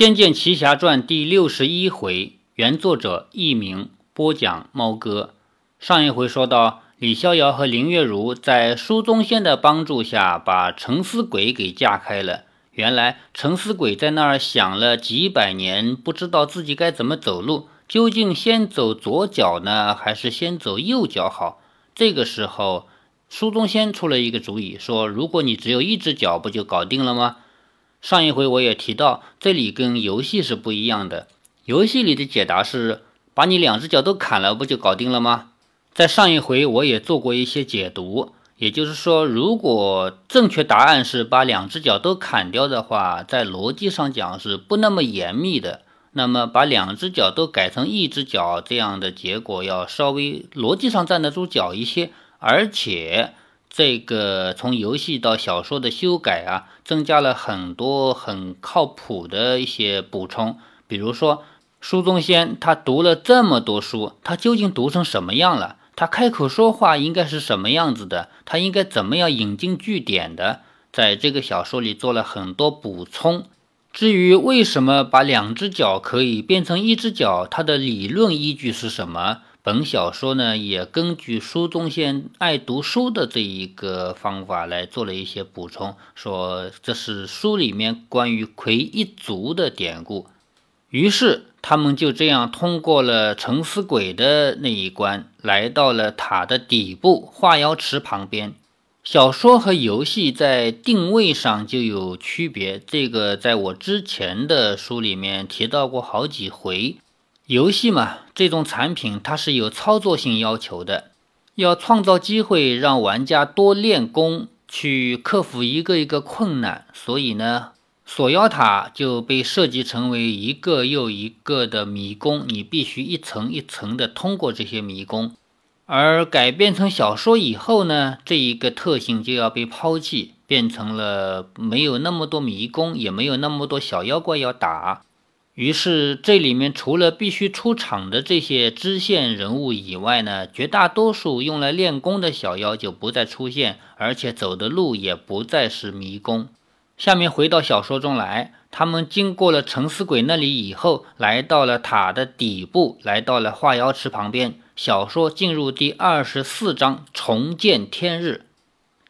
仙剑奇侠传》第六十一回，原作者佚名，播讲猫哥。上一回说到，李逍遥和林月如在书宗仙的帮助下，把沉思鬼给架开了。原来沉思鬼在那儿想了几百年，不知道自己该怎么走路，究竟先走左脚呢，还是先走右脚好？这个时候，书宗仙出了一个主意，说：“如果你只有一只脚，不就搞定了吗？”上一回我也提到，这里跟游戏是不一样的。游戏里的解答是把你两只脚都砍了，不就搞定了吗？在上一回我也做过一些解读，也就是说，如果正确答案是把两只脚都砍掉的话，在逻辑上讲是不那么严密的。那么把两只脚都改成一只脚，这样的结果要稍微逻辑上站得住脚一些，而且。这个从游戏到小说的修改啊，增加了很多很靠谱的一些补充。比如说，书中仙他读了这么多书，他究竟读成什么样了？他开口说话应该是什么样子的？他应该怎么样引经据典的？在这个小说里做了很多补充。至于为什么把两只脚可以变成一只脚，它的理论依据是什么？本小说呢，也根据书中仙爱读书的这一个方法来做了一些补充，说这是书里面关于魁一族的典故。于是他们就这样通过了沉思鬼的那一关，来到了塔的底部化妖池旁边。小说和游戏在定位上就有区别，这个在我之前的书里面提到过好几回。游戏嘛，这种产品它是有操作性要求的，要创造机会让玩家多练功，去克服一个一个困难。所以呢，锁妖塔就被设计成为一个又一个的迷宫，你必须一层一层的通过这些迷宫。而改编成小说以后呢，这一个特性就要被抛弃，变成了没有那么多迷宫，也没有那么多小妖怪要打。于是，这里面除了必须出场的这些支线人物以外呢，绝大多数用来练功的小妖就不再出现，而且走的路也不再是迷宫。下面回到小说中来，他们经过了沉思鬼那里以后，来到了塔的底部，来到了化妖池旁边。小说进入第二十四章，重见天日。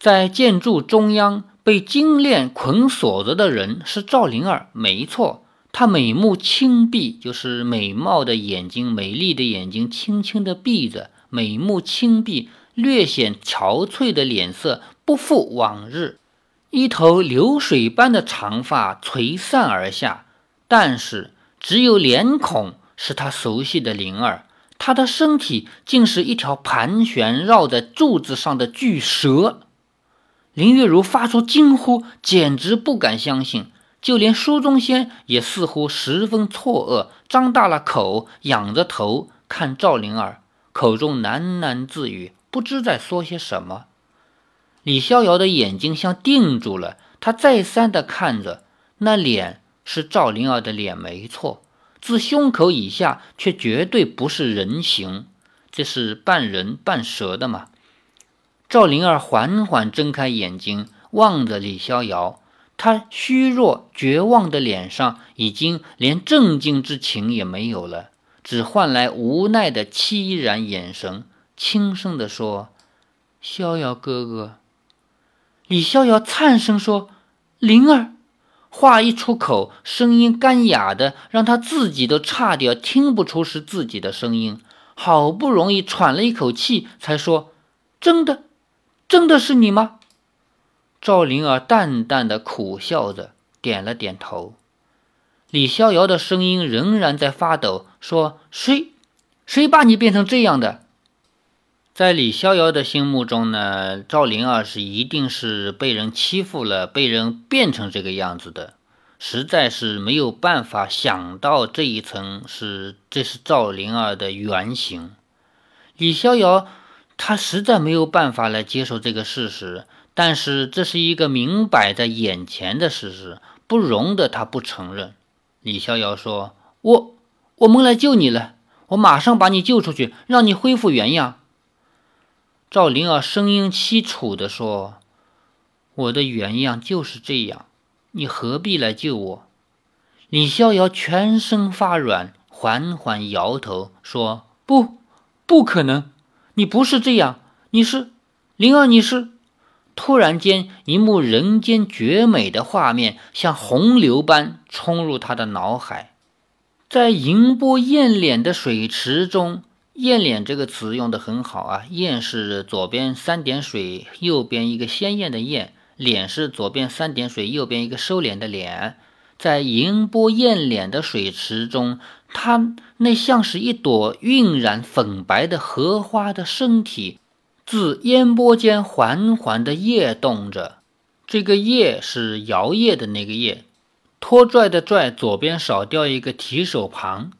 在建筑中央被金链捆锁着的人是赵灵儿，没错。她美目轻闭，就是美貌的眼睛，美丽的眼睛轻轻地闭着，美目轻闭，略显憔悴的脸色不复往日，一头流水般的长发垂散而下，但是只有脸孔是她熟悉的灵儿，她的身体竟是一条盘旋绕在柱子上的巨蛇。林月如发出惊呼，简直不敢相信。就连书中仙也似乎十分错愕，张大了口，仰着头看赵灵儿，口中喃喃自语，不知在说些什么。李逍遥的眼睛像定住了，他再三的看着那脸，是赵灵儿的脸，没错，自胸口以下却绝对不是人形，这是半人半蛇的嘛？赵灵儿缓缓睁开眼睛，望着李逍遥。他虚弱绝望的脸上已经连镇静之情也没有了，只换来无奈的凄然眼神，轻声地说：“逍遥哥哥。”李逍遥颤声说：“灵儿。”话一出口，声音干哑的，让他自己都差点听不出是自己的声音。好不容易喘了一口气，才说：“真的，真的是你吗？”赵灵儿淡淡的苦笑着，点了点头。李逍遥的声音仍然在发抖，说：“谁，谁把你变成这样的？”在李逍遥的心目中呢，赵灵儿是一定是被人欺负了，被人变成这个样子的，实在是没有办法想到这一层是这是赵灵儿的原型。李逍遥他实在没有办法来接受这个事实。但是这是一个明摆在眼前的事实，不容得他不承认。李逍遥说：“我我们来救你了，我马上把你救出去，让你恢复原样。”赵灵儿声音凄楚地说：“我的原样就是这样，你何必来救我？”李逍遥全身发软，缓缓摇头说：“不，不可能！你不是这样，你是灵儿，你是……”突然间，一幕人间绝美的画面像洪流般冲入他的脑海，在银波艳脸的水池中，“艳脸”这个词用的很好啊，“艳”是左边三点水，右边一个鲜艳的“艳”；“脸”是左边三点水，右边一个收敛的“脸”。在银波艳脸的水池中，他那像是一朵晕染粉白的荷花的身体。自烟波间缓缓地曳动着，这个“曳”是摇曳的那个“曳”，拖拽的“拽”左边少掉一个提手旁，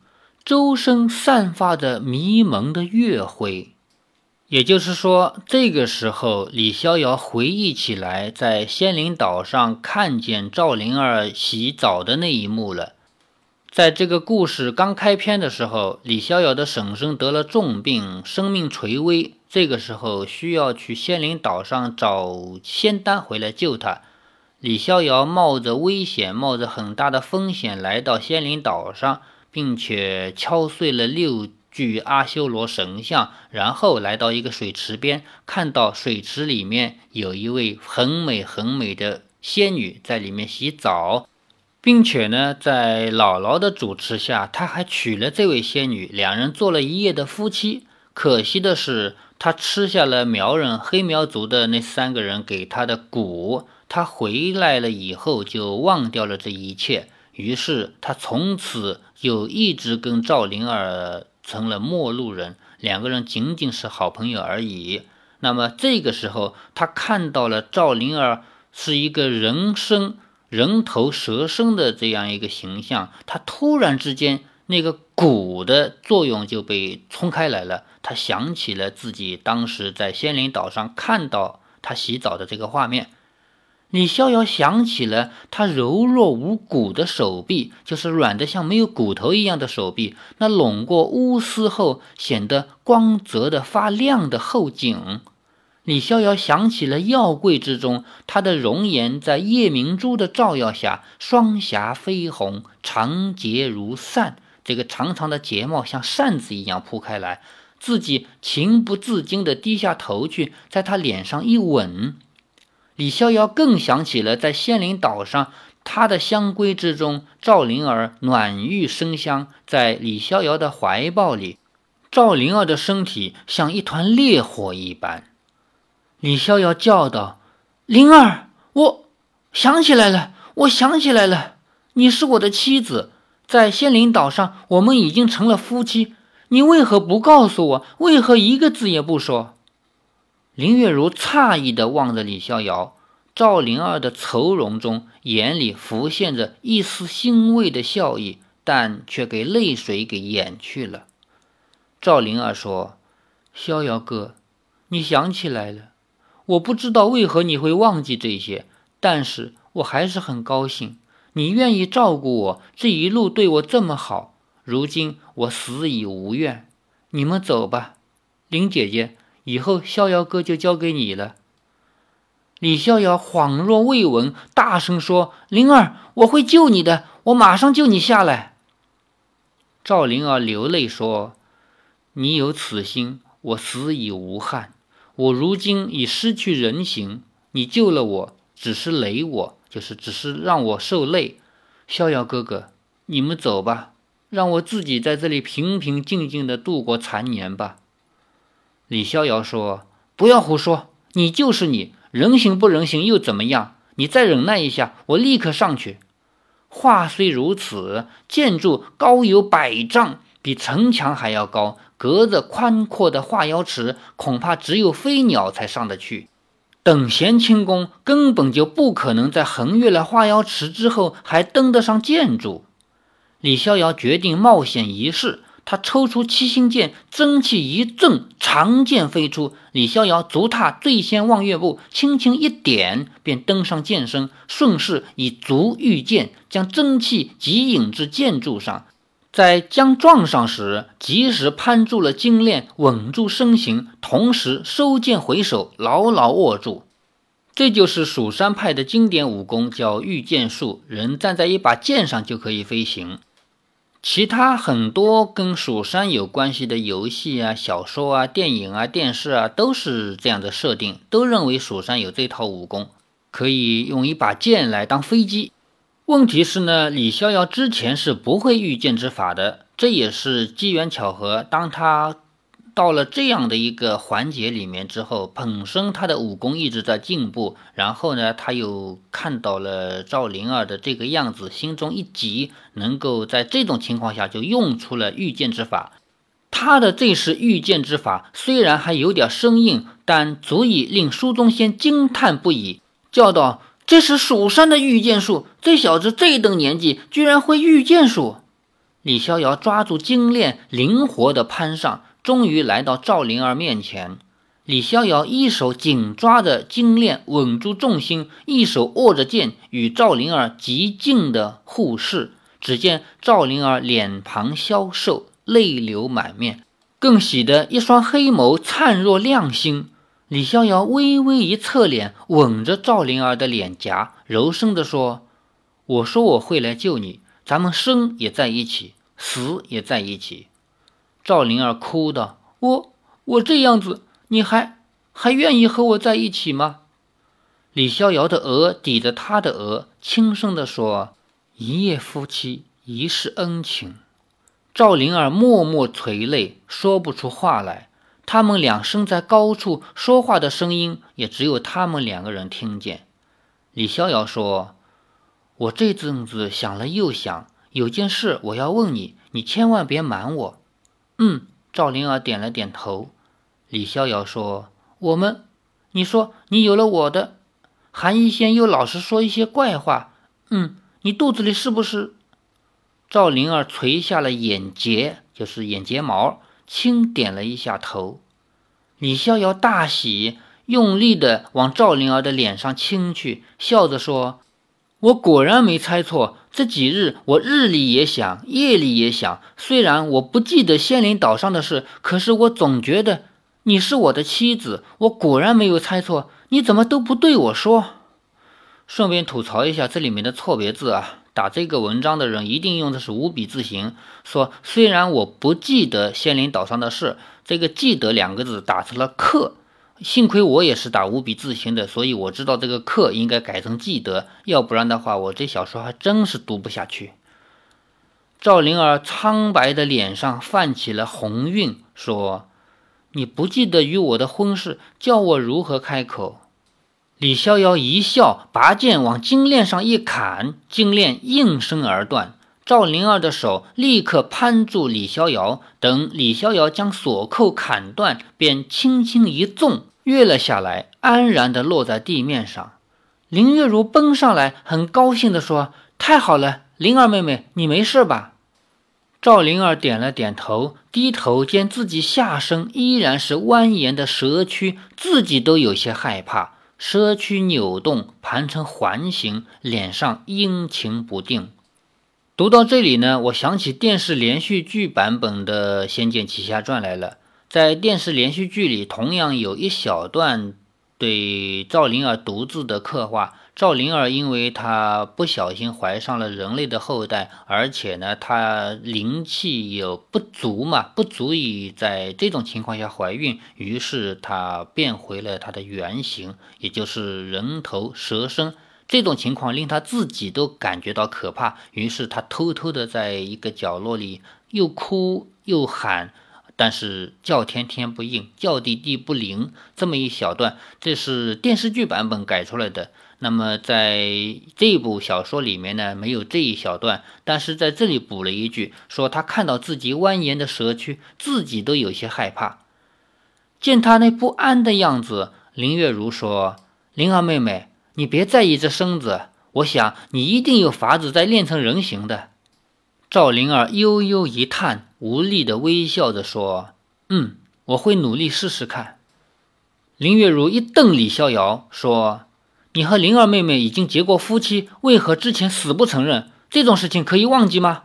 周身散发着迷蒙的月辉。也就是说，这个时候李逍遥回忆起来，在仙灵岛上看见赵灵儿洗澡的那一幕了。在这个故事刚开篇的时候，李逍遥的婶婶得了重病，生命垂危。这个时候需要去仙灵岛上找仙丹回来救他。李逍遥冒着危险，冒着很大的风险来到仙灵岛上，并且敲碎了六具阿修罗神像，然后来到一个水池边，看到水池里面有一位很美很美的仙女在里面洗澡，并且呢，在姥姥的主持下，他还娶了这位仙女，两人做了一夜的夫妻。可惜的是。他吃下了苗人黑苗族的那三个人给他的蛊，他回来了以后就忘掉了这一切，于是他从此就一直跟赵灵儿成了陌路人，两个人仅仅是好朋友而已。那么这个时候，他看到了赵灵儿是一个人身人头蛇身的这样一个形象，他突然之间。那个蛊的作用就被冲开来了。他想起了自己当时在仙灵岛上看到他洗澡的这个画面。李逍遥想起了他柔弱无骨的手臂，就是软的像没有骨头一样的手臂，那拢过乌丝后显得光泽的发亮的后颈。李逍遥想起了药柜之中他的容颜，在夜明珠的照耀下，双颊绯红，长睫如扇。这个长长的睫毛像扇子一样铺开来，自己情不自禁地低下头去，在他脸上一吻。李逍遥更想起了在仙灵岛上，他的香闺之中，赵灵儿暖玉生香，在李逍遥的怀抱里，赵灵儿的身体像一团烈火一般。李逍遥叫道：“灵儿，我想起来了，我想起来了，你是我的妻子。”在仙灵岛上，我们已经成了夫妻。你为何不告诉我？为何一个字也不说？林月如诧异地望着李逍遥，赵灵儿的愁容中，眼里浮现着一丝欣慰的笑意，但却给泪水给掩去了。赵灵儿说：“逍遥哥，你想起来了。我不知道为何你会忘记这些，但是我还是很高兴。”你愿意照顾我，这一路对我这么好，如今我死已无怨。你们走吧，林姐姐，以后逍遥哥就交给你了。李逍遥恍若未闻，大声说：“灵儿，我会救你的，我马上救你下来。”赵灵儿流泪说：“你有此心，我死已无憾。我如今已失去人形，你救了我，只是累我。”就是只是让我受累，逍遥哥哥，你们走吧，让我自己在这里平平静静的度过残年吧。李逍遥说：“不要胡说，你就是你，人形不人形又怎么样？你再忍耐一下，我立刻上去。”话虽如此，建筑高有百丈，比城墙还要高，隔着宽阔的化妖池，恐怕只有飞鸟才上得去。等闲轻功根本就不可能在横越了化妖池之后还登得上建筑。李逍遥决定冒险一试，他抽出七星剑，真气一震，长剑飞出。李逍遥足踏最先望月步，轻轻一点，便登上剑身，顺势以足御剑，将真气急引至剑柱上。在将撞上时，及时攀住了金链，稳住身形，同时收剑回手，牢牢握住。这就是蜀山派的经典武功，叫御剑术。人站在一把剑上就可以飞行。其他很多跟蜀山有关系的游戏啊、小说啊、电影啊、电视啊，都是这样的设定，都认为蜀山有这套武功，可以用一把剑来当飞机。问题是呢，李逍遥之前是不会御剑之法的，这也是机缘巧合。当他到了这样的一个环节里面之后，本身他的武功一直在进步，然后呢，他又看到了赵灵儿的这个样子，心中一急，能够在这种情况下就用出了御剑之法。他的这式御剑之法虽然还有点生硬，但足以令书宗仙惊叹不已，叫道：“这是蜀山的御剑术，这小子这等年纪居然会御剑术！”李逍遥抓住精链，灵活的攀上。终于来到赵灵儿面前，李逍遥一手紧抓着金链，稳住重心，一手握着剑，与赵灵儿极近的互视。只见赵灵儿脸庞消瘦，泪流满面，更喜得一双黑眸灿若亮星。李逍遥微微一侧脸，吻着赵灵儿的脸颊，柔声地说：“我说我会来救你，咱们生也在一起，死也在一起。”赵灵儿哭道：“我我这样子，你还还愿意和我在一起吗？”李逍遥的额抵着他的额，轻声地说：“一夜夫妻，一世恩情。”赵灵儿默默垂泪，说不出话来。他们俩身在高处，说话的声音也只有他们两个人听见。李逍遥说：“我这阵子想了又想，有件事我要问你，你千万别瞒我。”嗯，赵灵儿点了点头。李逍遥说：“我们，你说你有了我的，韩一仙又老是说一些怪话。嗯，你肚子里是不是？”赵灵儿垂下了眼睫，就是眼睫毛，轻点了一下头。李逍遥大喜，用力的往赵灵儿的脸上亲去，笑着说：“我果然没猜错。”这几日，我日里也想，夜里也想。虽然我不记得仙灵岛上的事，可是我总觉得你是我的妻子。我果然没有猜错，你怎么都不对我说？顺便吐槽一下这里面的错别字啊！打这个文章的人一定用的是五笔字形，说虽然我不记得仙灵岛上的事，这个“记得”两个字打成了“克”。幸亏我也是打五笔字形的，所以我知道这个“克”应该改成“记得”，要不然的话，我这小说还真是读不下去。赵灵儿苍白的脸上泛起了红晕，说：“你不记得与我的婚事，叫我如何开口？”李逍遥一笑，拔剑往金链上一砍，金链应声而断。赵灵儿的手立刻攀住李逍遥，等李逍遥将锁扣砍断，便轻轻一纵。跃了下来，安然地落在地面上。林月如奔上来，很高兴地说：“太好了，灵儿妹妹，你没事吧？”赵灵儿点了点头，低头见自己下身依然是蜿蜒的蛇躯，自己都有些害怕。身躯扭动，盘成环形，脸上阴晴不定。读到这里呢，我想起电视连续剧版本的《仙剑奇侠传》来了。在电视连续剧里，同样有一小段对赵灵儿独自的刻画。赵灵儿因为她不小心怀上了人类的后代，而且呢，她灵气有不足嘛，不足以在这种情况下怀孕，于是她变回了她的原形，也就是人头蛇身。这种情况令她自己都感觉到可怕，于是她偷偷的在一个角落里又哭又喊。但是叫天天不应，叫地地不灵，这么一小段，这是电视剧版本改出来的。那么在这部小说里面呢，没有这一小段，但是在这里补了一句，说他看到自己蜿蜒的蛇躯，自己都有些害怕。见他那不安的样子，林月如说：“灵儿妹妹，你别在意这身子，我想你一定有法子再练成人形的。”赵灵儿悠悠一叹。无力的微笑着说：“嗯，我会努力试试看。”林月如一瞪李逍遥，说：“你和灵儿妹妹已经结过夫妻，为何之前死不承认？这种事情可以忘记吗？”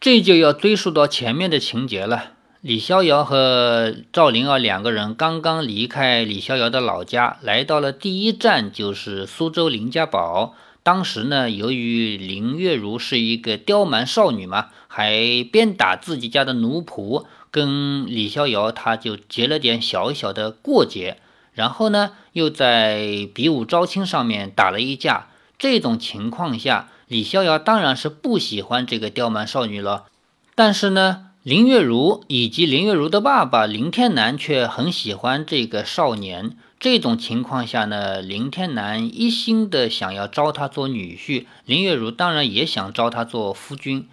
这就要追溯到前面的情节了。李逍遥和赵灵儿两个人刚刚离开李逍遥的老家，来到了第一站，就是苏州林家堡。当时呢，由于林月如是一个刁蛮少女嘛，还鞭打自己家的奴仆，跟李逍遥他就结了点小小的过节。然后呢，又在比武招亲上面打了一架。这种情况下，李逍遥当然是不喜欢这个刁蛮少女了。但是呢，林月如以及林月如的爸爸林天南却很喜欢这个少年。这种情况下呢，林天南一心的想要招他做女婿，林月如当然也想招他做夫君。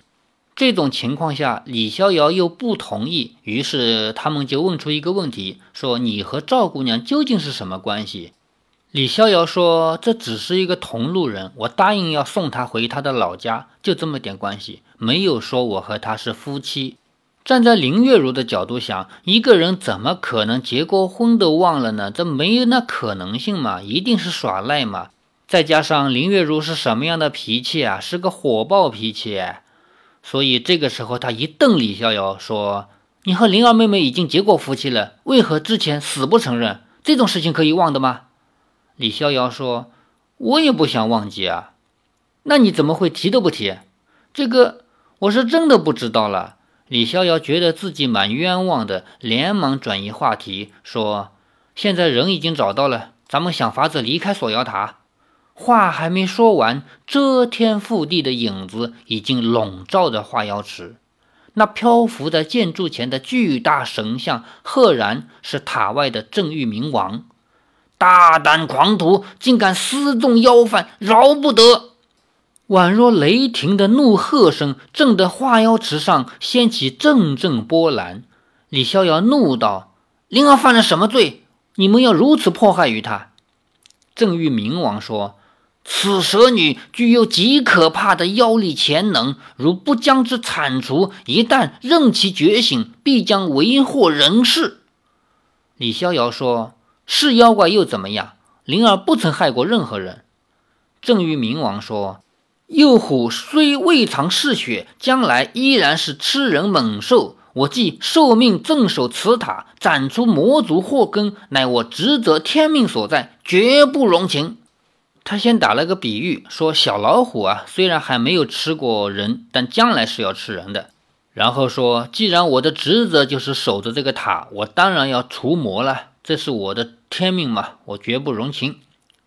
这种情况下，李逍遥又不同意，于是他们就问出一个问题：说你和赵姑娘究竟是什么关系？李逍遥说：“这只是一个同路人，我答应要送他回他的老家，就这么点关系，没有说我和他是夫妻。”站在林月如的角度想，一个人怎么可能结过婚都忘了呢？这没有那可能性嘛，一定是耍赖嘛。再加上林月如是什么样的脾气啊？是个火爆脾气，所以这个时候他一瞪李逍遥说：“你和灵儿妹妹已经结过夫妻了，为何之前死不承认？这种事情可以忘的吗？”李逍遥说：“我也不想忘记啊。那你怎么会提都不提？这个我是真的不知道了。”李逍遥觉得自己蛮冤枉的，连忙转移话题说：“现在人已经找到了，咱们想法子离开锁妖塔。”话还没说完，遮天覆地的影子已经笼罩着化妖池。那漂浮在建筑前的巨大神像，赫然是塔外的正玉冥王。大胆狂徒，竟敢私纵妖犯，饶不得！宛若雷霆的怒喝声，震得化妖池上掀起阵阵波澜。李逍遥怒道：“灵儿犯了什么罪？你们要如此迫害于他？”正玉明王说：“此蛇女具有极可怕的妖力潜能，如不将之铲除，一旦任其觉醒，必将为祸人世。”李逍遥说：“是妖怪又怎么样？灵儿不曾害过任何人。”正玉明王说。幼虎虽未尝嗜血，将来依然是吃人猛兽。我既受命镇守此塔，斩除魔族祸根，乃我职责天命所在，绝不容情。他先打了个比喻，说小老虎啊，虽然还没有吃过人，但将来是要吃人的。然后说，既然我的职责就是守着这个塔，我当然要除魔了，这是我的天命嘛，我绝不容情。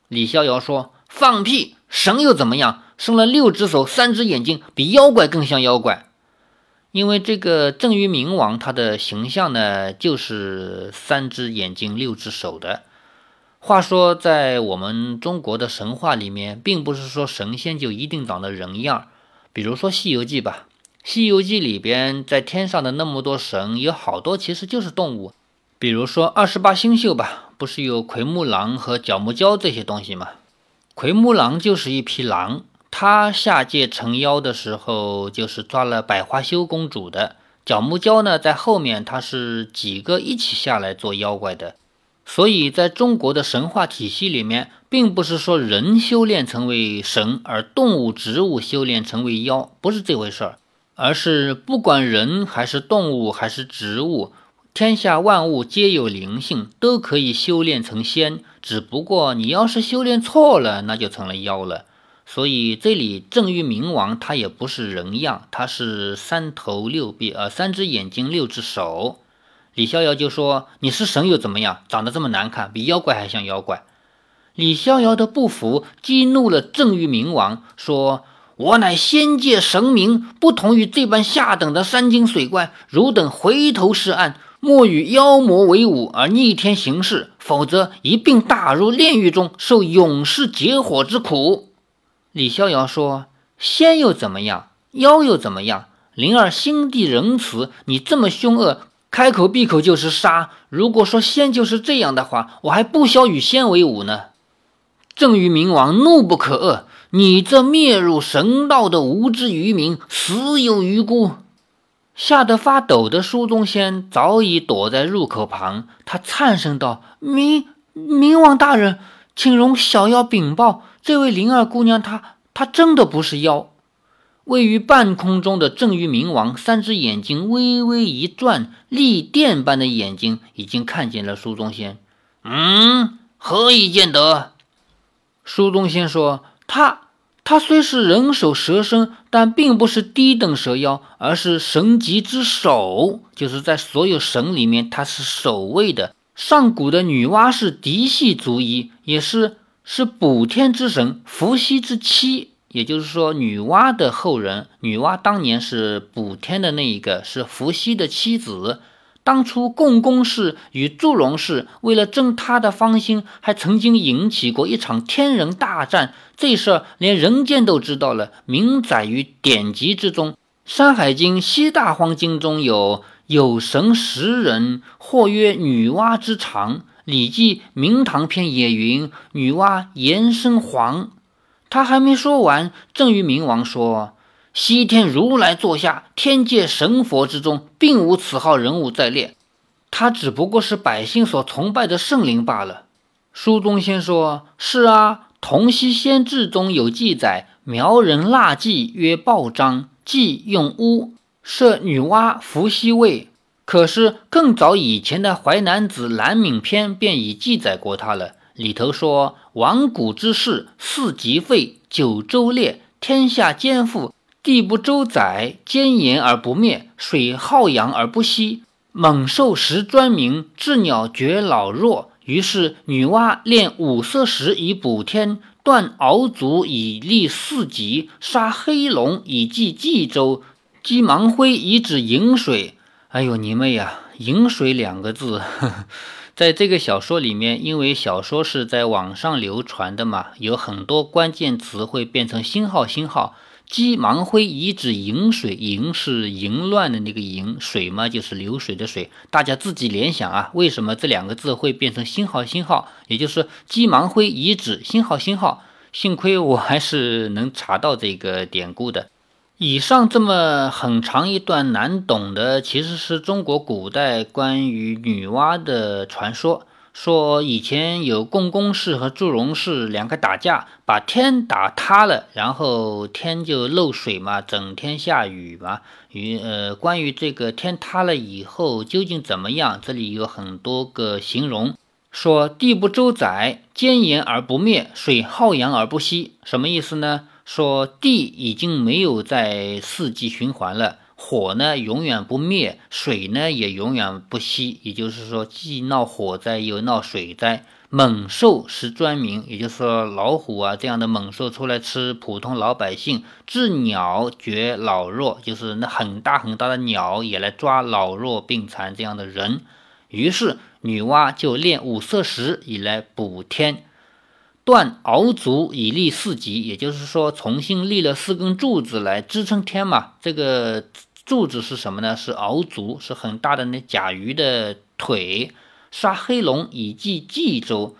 李逍遥说：“放屁，神又怎么样？”生了六只手、三只眼睛，比妖怪更像妖怪。因为这个正于明王，他的形象呢，就是三只眼睛、六只手的。话说，在我们中国的神话里面，并不是说神仙就一定长得人样。比如说《西游记》吧，《西游记》里边在天上的那么多神，有好多其实就是动物。比如说二十八星宿吧，不是有奎木狼和角木蛟这些东西吗？奎木狼就是一匹狼。他下界成妖的时候，就是抓了百花羞公主的角木蛟呢，在后面他是几个一起下来做妖怪的，所以在中国的神话体系里面，并不是说人修炼成为神，而动物、植物修炼成为妖，不是这回事儿，而是不管人还是动物还是植物，天下万物皆有灵性，都可以修炼成仙，只不过你要是修炼错了，那就成了妖了。所以这里正玉冥王他也不是人样，他是三头六臂，呃，三只眼睛，六只手。李逍遥就说：“你是神又怎么样？长得这么难看，比妖怪还像妖怪。”李逍遥的不服激怒了正玉明王，说：“我乃仙界神明，不同于这般下等的山精水怪。汝等回头是岸，莫与妖魔为伍而逆天行事，否则一并打入炼狱中，受永世劫火之苦。”李逍遥说：“仙又怎么样？妖又怎么样？灵儿心地仁慈，你这么凶恶，开口闭口就是杀。如果说仙就是这样的话，我还不消与仙为伍呢。”正玉明王怒不可遏：“你这灭入神道的无知愚民，死有余辜！”吓得发抖的苏中仙早已躲在入口旁，他颤声道：“明明王大人，请容小妖禀报。”这位灵儿姑娘，她她真的不是妖，位于半空中的郑裕明王三只眼睛微微一转，利电般的眼睛已经看见了苏宗先。嗯，何以见得？苏宗先说：“他，他虽是人首蛇身，但并不是低等蛇妖，而是神级之首，就是在所有神里面，他是首位的。上古的女娲是嫡系族裔，也是是补天之神伏羲之妻，也就是说，女娲的后人。女娲当年是补天的那一个，是伏羲的妻子。”当初共工氏与祝融氏为了争他的芳心，还曾经引起过一场天人大战。这事儿连人间都知道了，明载于典籍之中。《山海经·西大荒经》中有“有神十人，或曰女娲之长”。《礼记·明堂篇》也云：“女娲延生黄。”他还没说完，郑于明王说。西天如来座下，天界神佛之中，并无此号人物在列。他只不过是百姓所崇拜的圣灵罢了。书中先说：“是啊，《同溪仙志》中有记载，苗人腊祭曰报章，祭用巫，设女娲、伏羲位。可是更早以前的《淮南子·兰敏篇》便已记载过他了，里头说：亡古之事，四极废，九州裂，天下兼覆。”地不周载，坚炎而不灭；水浩洋而不息。猛兽食专鸣，鸷鸟绝老弱。于是女娲炼五色石以补天，断鳌足以立四极，杀黑龙以祭冀州，击芒灰以止饮水。哎呦，你们呀，饮水两个字，在这个小说里面，因为小说是在网上流传的嘛，有很多关键词会变成星号星号。鸡盲灰遗址淫水，淫是淫乱的那个淫，水嘛就是流水的水。大家自己联想啊，为什么这两个字会变成星号星号？也就是鸡盲灰遗址星号星号。幸亏我还是能查到这个典故的。以上这么很长一段难懂的，其实是中国古代关于女娲的传说。说以前有共工氏和祝融氏两个打架，把天打塌了，然后天就漏水嘛，整天下雨嘛。与呃，关于这个天塌了以后究竟怎么样，这里有很多个形容。说地不周载，坚岩而不灭，水浩洋而不息，什么意思呢？说地已经没有在四季循环了。火呢永远不灭，水呢也永远不息，也就是说，既闹火灾又闹水灾。猛兽食专民，也就是说，老虎啊这样的猛兽出来吃普通老百姓。治鸟绝老弱，就是那很大很大的鸟也来抓老弱病残这样的人。于是女娲就炼五色石以来补天，断鳌足以立四极，也就是说，重新立了四根柱子来支撑天嘛。这个。柱子是什么呢？是鳌足，是很大的那甲鱼的腿。杀黑龙以祭冀州，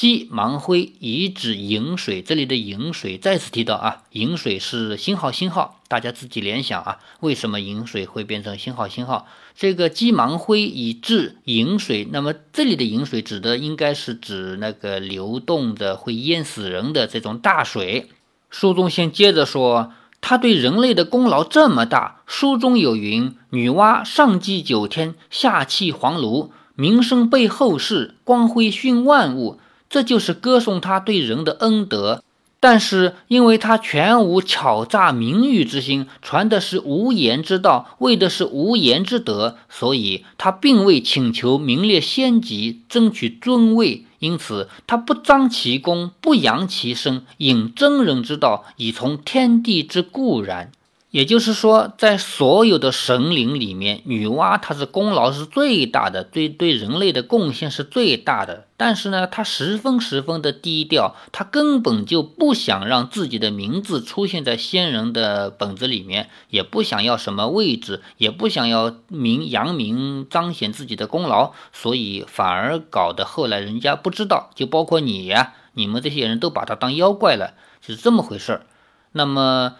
鸡芒灰以止饮水。这里的饮水再次提到啊，饮水是星号星号，大家自己联想啊，为什么饮水会变成星号星号？这个鸡芒灰以治饮水，那么这里的饮水指的应该是指那个流动的会淹死人的这种大水。书中先接着说。他对人类的功劳这么大，书中有云：“女娲上祭九天，下弃黄炉，名声被后世，光辉熏万物。”这就是歌颂他对人的恩德。但是，因为他全无巧诈名誉之心，传的是无言之道，为的是无言之德，所以他并未请求名列仙籍，争取尊位。因此，他不彰其功，不扬其声，引真人之道，以从天地之固然。也就是说，在所有的神灵里面，女娲她是功劳是最大的，对对人类的贡献是最大的。但是呢，她十分十分的低调，她根本就不想让自己的名字出现在先人的本子里面，也不想要什么位置，也不想要名扬名彰显自己的功劳，所以反而搞得后来人家不知道，就包括你呀，你们这些人都把她当妖怪了，是这么回事儿。那么。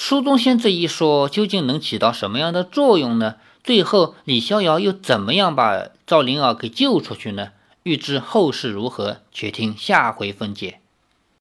书中仙这一说究竟能起到什么样的作用呢？最后李逍遥又怎么样把赵灵儿给救出去呢？欲知后事如何，且听下回分解。